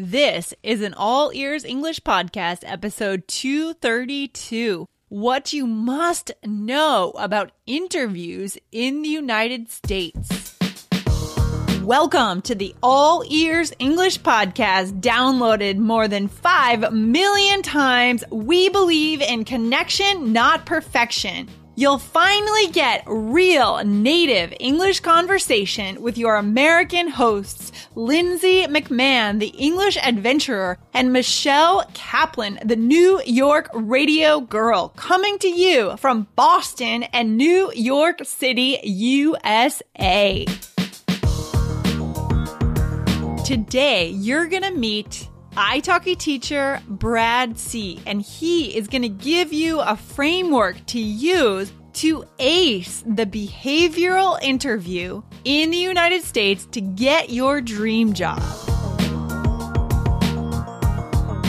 This is an All Ears English Podcast, episode 232. What you must know about interviews in the United States. Welcome to the All Ears English Podcast, downloaded more than 5 million times. We believe in connection, not perfection. You'll finally get real native English conversation with your American hosts, Lindsay McMahon, the English adventurer, and Michelle Kaplan, the New York radio girl, coming to you from Boston and New York City, USA. Today, you're going to meet italki teacher Brad C. And he is going to give you a framework to use to ace the behavioral interview in the United States to get your dream job.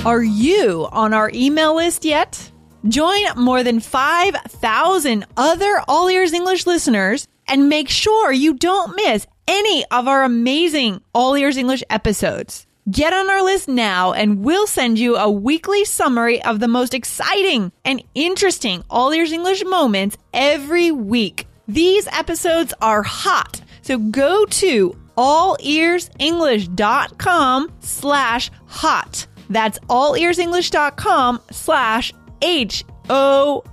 Are you on our email list yet? Join more than 5,000 other All Ears English listeners and make sure you don't miss any of our amazing All Ears English episodes. Get on our list now and we'll send you a weekly summary of the most exciting and interesting All Ears English moments every week. These episodes are hot, so go to allearsenglish.com slash hot. That's allearsenglish.com slash H-O-T.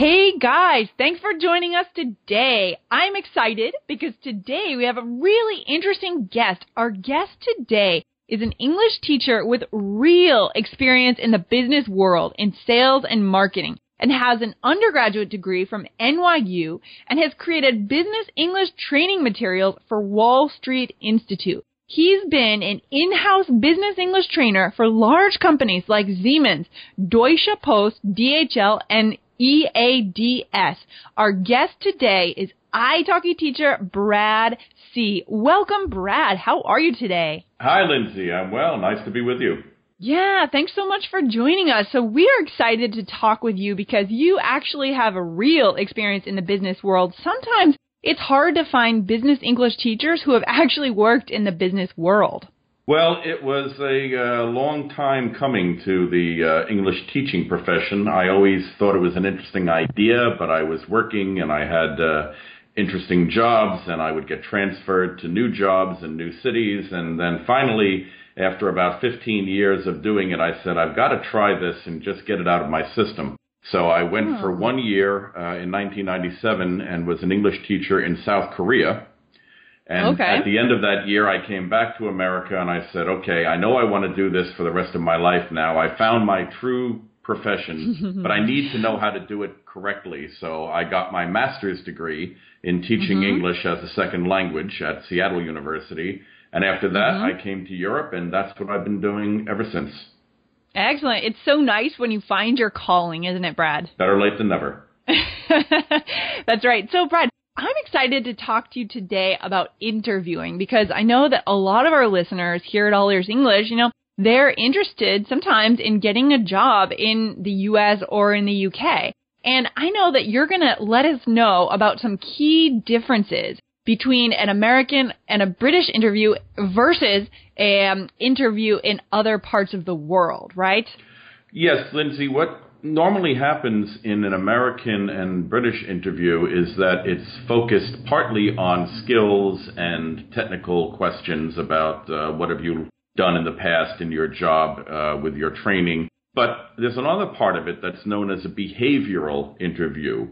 Hey guys, thanks for joining us today. I'm excited because today we have a really interesting guest. Our guest today is an English teacher with real experience in the business world in sales and marketing and has an undergraduate degree from NYU and has created business English training materials for Wall Street Institute. He's been an in-house business English trainer for large companies like Siemens, Deutsche Post, DHL, and EADS. Our guest today is italki teacher Brad C. Welcome, Brad. How are you today? Hi, Lindsay. I'm well. Nice to be with you. Yeah, thanks so much for joining us. So we are excited to talk with you because you actually have a real experience in the business world. Sometimes it's hard to find business English teachers who have actually worked in the business world. Well, it was a uh, long time coming to the uh, English teaching profession. I always thought it was an interesting idea, but I was working and I had uh, interesting jobs, and I would get transferred to new jobs in new cities. And then finally, after about 15 years of doing it, I said, I've got to try this and just get it out of my system. So I went oh. for one year uh, in 1997 and was an English teacher in South Korea and okay. at the end of that year, I came back to America and I said, okay, I know I want to do this for the rest of my life now. I found my true profession, but I need to know how to do it correctly. So I got my master's degree in teaching mm-hmm. English as a second language at Seattle University. And after that, mm-hmm. I came to Europe, and that's what I've been doing ever since. Excellent. It's so nice when you find your calling, isn't it, Brad? Better late than never. That's right. So, Brad, I'm excited to talk to you today about interviewing because I know that a lot of our listeners here at All Ears English, you know, they're interested sometimes in getting a job in the US or in the UK. And I know that you're going to let us know about some key differences between an American and a British interview versus an interview in other parts of the world, right? Yes, Lindsay, what normally happens in an American and British interview is that it's focused partly on skills and technical questions about uh, what have you done in the past in your job uh, with your training. But there's another part of it that's known as a behavioral interview.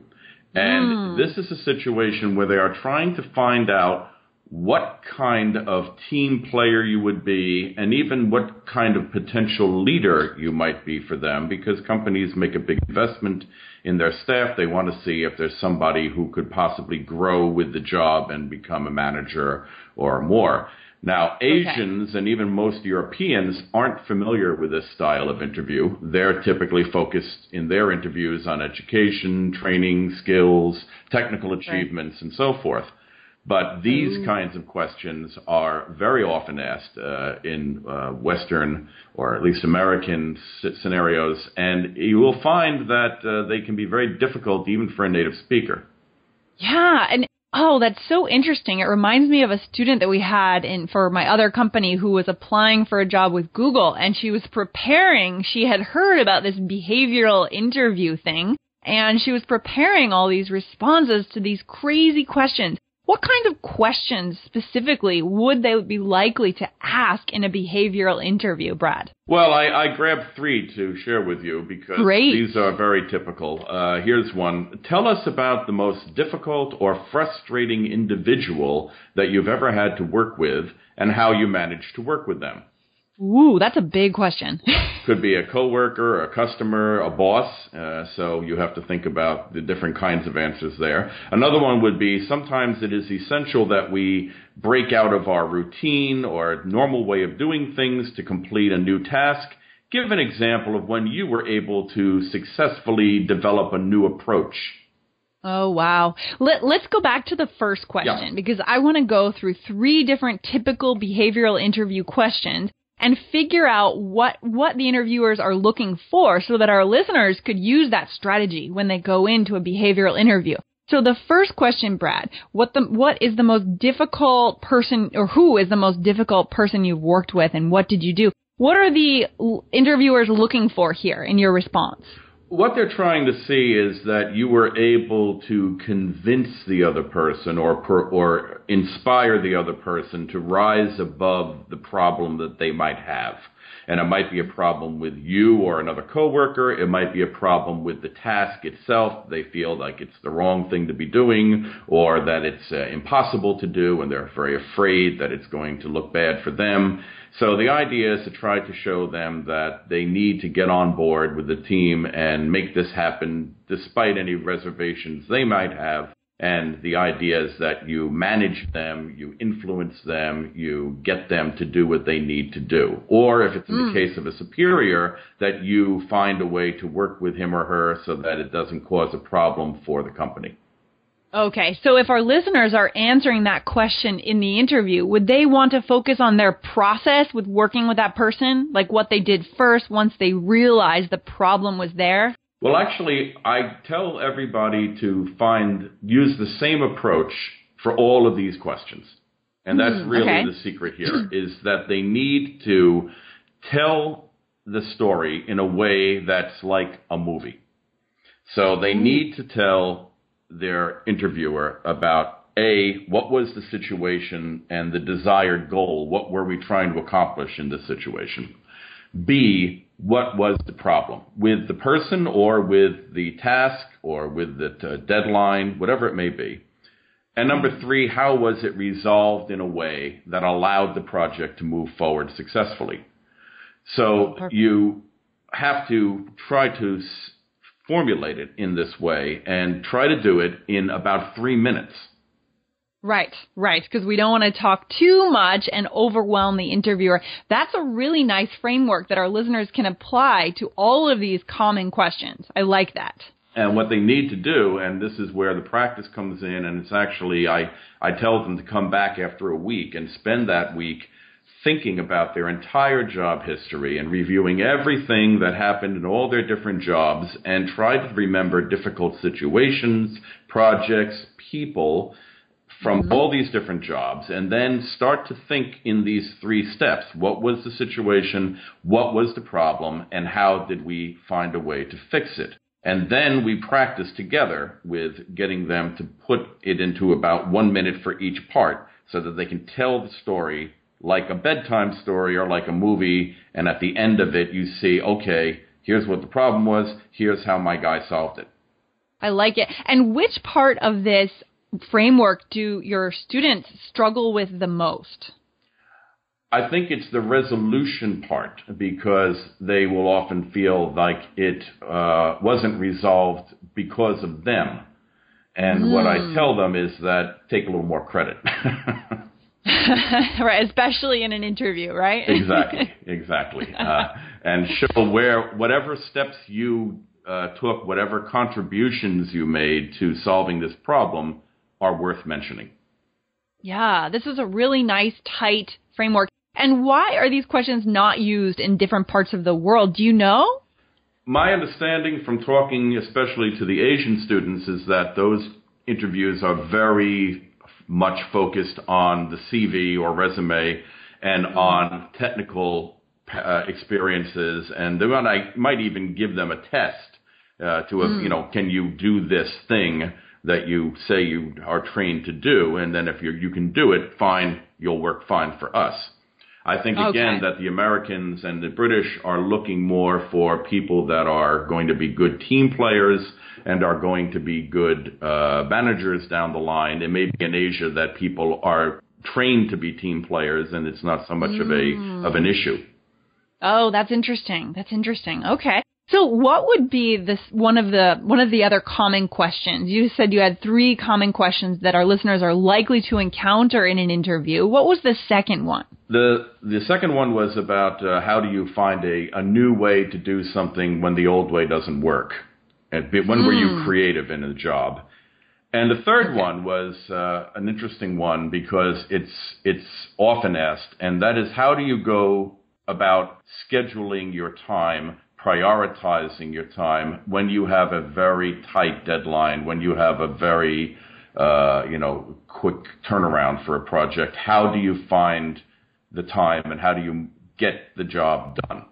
And mm. this is a situation where they are trying to find out what kind of team player you would be, and even what kind of potential leader you might be for them, because companies make a big investment in their staff. They want to see if there's somebody who could possibly grow with the job and become a manager or more. Now, Asians okay. and even most Europeans aren't familiar with this style of interview. They're typically focused in their interviews on education, training, skills, technical achievements, right. and so forth. But these Ooh. kinds of questions are very often asked uh, in uh, Western or at least American scenarios, and you will find that uh, they can be very difficult even for a native speaker. Yeah, and Oh, that's so interesting. It reminds me of a student that we had in for my other company who was applying for a job with Google and she was preparing. She had heard about this behavioral interview thing and she was preparing all these responses to these crazy questions. What kind of questions specifically would they be likely to ask in a behavioral interview, Brad? Well, I, I grabbed three to share with you because Great. these are very typical. Uh, here's one. Tell us about the most difficult or frustrating individual that you've ever had to work with and how you managed to work with them. Ooh, that's a big question. Could be a coworker, a customer, a boss. Uh, so you have to think about the different kinds of answers there. Another one would be sometimes it is essential that we break out of our routine or normal way of doing things to complete a new task. Give an example of when you were able to successfully develop a new approach. Oh, wow. Let, let's go back to the first question Yeah. because I want to go through three different typical behavioral interview questions and figure out what, what the interviewers are looking for so that our listeners could use that strategy when they go into a behavioral interview. So the first question, Brad, what the, what is the most difficult person or who is the most difficult person you've worked with and what did you do? What are the interviewers looking for here in your response? What they're trying to see is that you were able to convince the other person or per, or inspire the other person to rise above the problem that they might have. And it might be a problem with you or another coworker. It might be a problem with the task itself. They feel like it's the wrong thing to be doing or that it's uh, impossible to do and they're very afraid that it's going to look bad for them. So the idea is to try to show them that they need to get on board with the team and make this happen despite any reservations they might have. And the idea is that you manage them, you influence them, you get them to do what they need to do. Or if it's in the mm. case of a superior, that you find a way to work with him or her so that it doesn't cause a problem for the company. Okay, so if our listeners are answering that question in the interview, would they want to focus on their process with working with that person? Like what they did first once they realized the problem was there? Well, actually, I tell everybody to find use the same approach for all of these questions. And that's hmm, really okay. the secret here is that they need to tell the story in a way that's like a movie. So they hmm. need to tell their interviewer about A, what was the situation and the desired goal? What were we trying to accomplish in this situation? B, what was the problem with the person or with the task or with the uh, deadline, whatever it may be. And number three, how was it resolved in a way that allowed the project to move forward successfully? So you have to try to s- formulate it in this way and try to do it in about three minutes. Right, right, because we don't want to talk too much and overwhelm the interviewer. That's a really nice framework that our listeners can apply to all of these common questions. I like that. And what they need to do, and this is where the practice comes in, and it's actually, I, I tell them to come back after a week and spend that week thinking about their entire job history and reviewing everything that happened in all their different jobs and try to remember difficult situations, projects, people from mm-hmm. all these different jobs and then start to think in these three steps. What was the situation? What was the problem? And how did we find a way to fix it? And then we practice together with getting them to put it into about one minute for each part so that they can tell the story like a bedtime story or like a movie. And at the end of it, you see, okay, here's what the problem was. Here's how my guy solved it. I like it. And which part of this framework do your students struggle with the most? I think it's the resolution part because they will often feel like it uh, wasn't resolved because of them. And what I tell them is that take a little more credit. right, especially in an interview, right? exactly, exactly. Uh, and show where whatever steps you uh, took, whatever contributions you made to solving this problem are worth mentioning. yeah, this is a really nice, tight framework. And why are these questions not used in different parts of the world? Do you know? My understanding from talking especially to the Asian students is that those interviews are very much focused on the CV or resume and on technical uh, experiences, and they might, might even give them a test uh, to, a, mm. you know, can you do this thing that you say you are trained to do, and then if you you can do it, fine, you'll work fine for us. I think again okay. that the Americans and the British are looking more for people that are going to be good team players and are going to be good uh, managers down the line. It may be in Asia that people are trained to be team players, and it's not so much mm. of a of an issue. Oh, that's interesting. That's interesting. Okay. So what would be this one of the one of the other common questions? You said you had three common questions that our listeners are likely to encounter in an interview. What was the second one? The the second one was about uh, how do you find a, a new way to do something when the old way doesn't work? And when mm. were you hmm. creative in a job? And the third okay. one was uh, an interesting one because it's it's often asked, and that is how do you go about scheduling your time prioritizing your time when you have a very tight deadline, when you have a very uh, you know quick turnaround for a project. How do you find the time and how do you get the job done?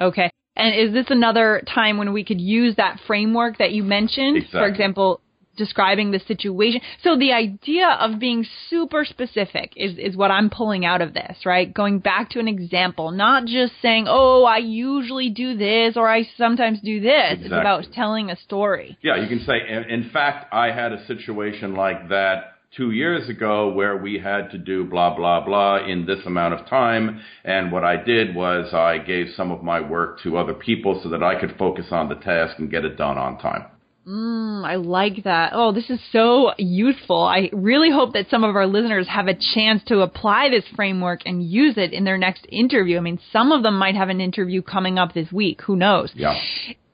Okay. And is this another time when we could use that framework that you mentioned? Exactly. For example, describing the situation. So the idea of being super specific is, is what I'm pulling out of this, right? Going back to an example, not just saying, oh, I usually do this or I sometimes do this. Exactly. It's about telling a story. Yeah, you can say, in fact, I had a situation like that two years ago where we had to do blah, blah, blah in this amount of time. And what I did was I gave some of my work to other people so that I could focus on the task and get it done on time. Mm, I like that. Oh, this is so useful. I really hope that some of our listeners have a chance to apply this framework and use it in their next interview. I mean, some of them might have an interview coming up this week. Who knows? Yeah.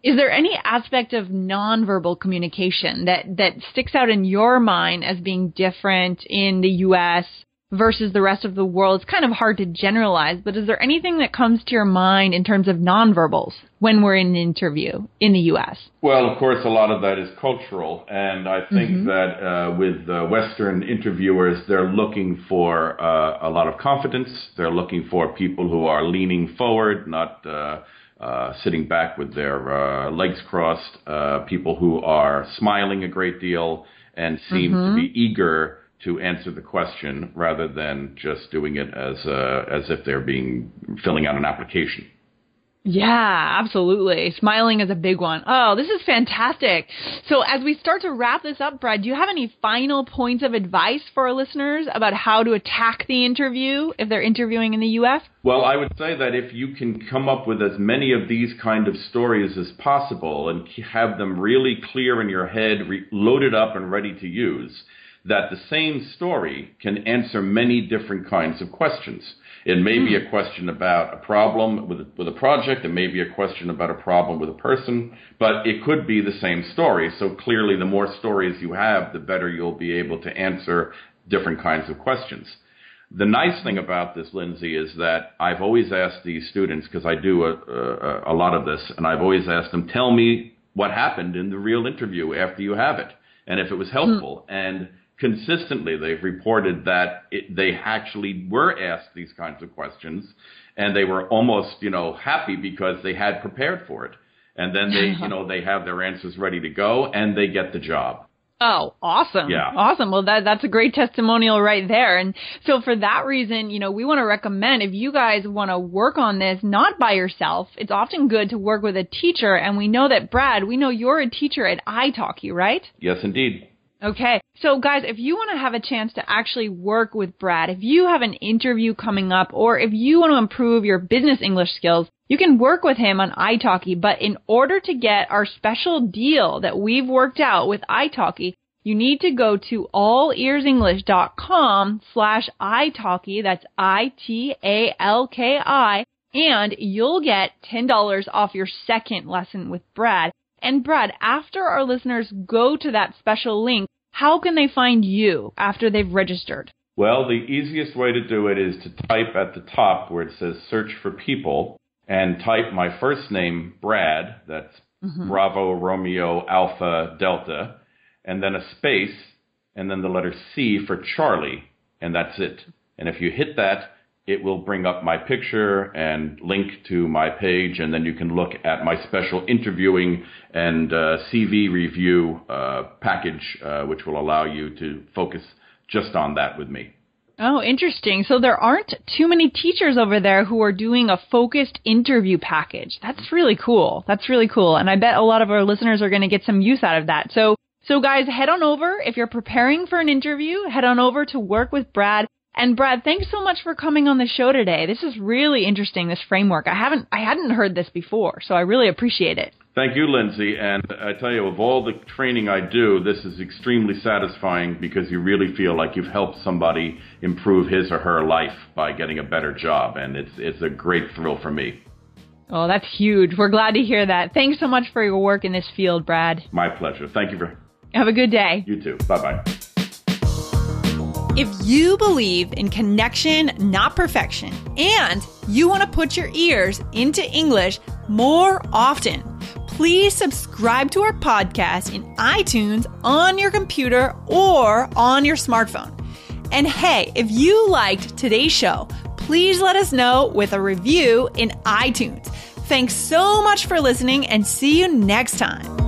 Is there any aspect of nonverbal communication that, that sticks out in your mind as being different in the U.S versus the rest of the world. It's kind of hard to generalize, but is there anything that comes to your mind in terms of nonverbals when we're in an interview in the U.S.? Well, of course, a lot of that is cultural, and I think mm-hmm. that uh, with uh, Western interviewers, they're looking for uh, a lot of confidence. They're looking for people who are leaning forward, not. Uh, uh, sitting back with their uh, legs crossed, people who are smiling a great deal and seem mm-hmm. to be eager to answer the question rather than just doing it as uh, as if they're being filling out an application. Yeah, absolutely. Smiling is a big one. Oh, this is fantastic. So as we start to wrap this up, Brad, do you have any final points of advice for our listeners about how to attack the interview if they're interviewing in the US? Well, I would say that if you can come up with as many of these kind of stories as possible and have them really clear in your head, re- loaded up and ready to use, that the same story can answer many different kinds of questions. It may mm. be a hmm. question about a problem with a, with a project. It may be a question about a problem with a person, but it could be the same story. So clearly, the more stories you have, the better you'll be able to answer different kinds of questions. The nice thing about this, Lindsay, is that I've always asked these students, because I do a, a, a lot of this, and I've always asked them, tell me what happened in the real interview after you have it, and if it was helpful. Mm. And consistently they've reported that it, they actually were asked these kinds of questions and they were almost you know happy because they had prepared for it and then they you know they have their answers ready to go and they get the job Oh, awesome. Yeah. Awesome. Well, that, that's a great testimonial right there. And so for that reason, you know, we want to recommend if you guys want to work on this, not by yourself, it's often good to work with a teacher. And we know that, Brad, we know you're a teacher at italki, right? Yes, indeed. Okay. So guys, if you want to have a chance to actually work with Brad, if you have an interview coming up or if you want to improve your business English skills, you can work with him on italki, but in order to get our special deal that we've worked out with italki, you need to go to allearsenglish.com slash italki, that's I-T-A-L-K-I, and you'll get $10 off your second lesson with Brad. And Brad, after our listeners go to that special link, how can they find you after they've registered? Well, the easiest way to do it is to type at the top where it says search for people and type my first name, Brad, that's mm-hmm. Bravo Romeo Alpha Delta, and then a space, and then the letter C for Charlie, and that's it. And if you hit that, it will bring up my picture and link to my page, and then you can look at my special interviewing and uh, CV review uh, package, uh, which will allow you to focus just on that with me. Oh, interesting. So there aren't too many teachers over there who are doing a focused interview package. That's really cool. That's really cool. And I bet a lot of our listeners are going to get some use out of that. So, so guys, head on over. If you're preparing for an interview, head on over to work with Brad. And Brad, thanks so much for coming on the show today. This is really interesting, this framework. I haven't, I hadn't heard this before, so I really appreciate it. Thank you, Lindsay. And I tell you, of all the training I do, this is extremely satisfying because you really feel like you've helped somebody improve his or her life by getting a better job. And it's, it's a great thrill for me. Oh, that's huge. We're glad to hear that. Thanks so much for your work in this field, Brad. My pleasure. Thank you for. Have a good day. You too. Bye bye. If you believe in connection, not perfection, and you want to put your ears into English more often, please subscribe to our podcast in iTunes on your computer or on your smartphone. And hey, if you liked today's show, please let us know with a review in iTunes. Thanks so much for listening and see you next time.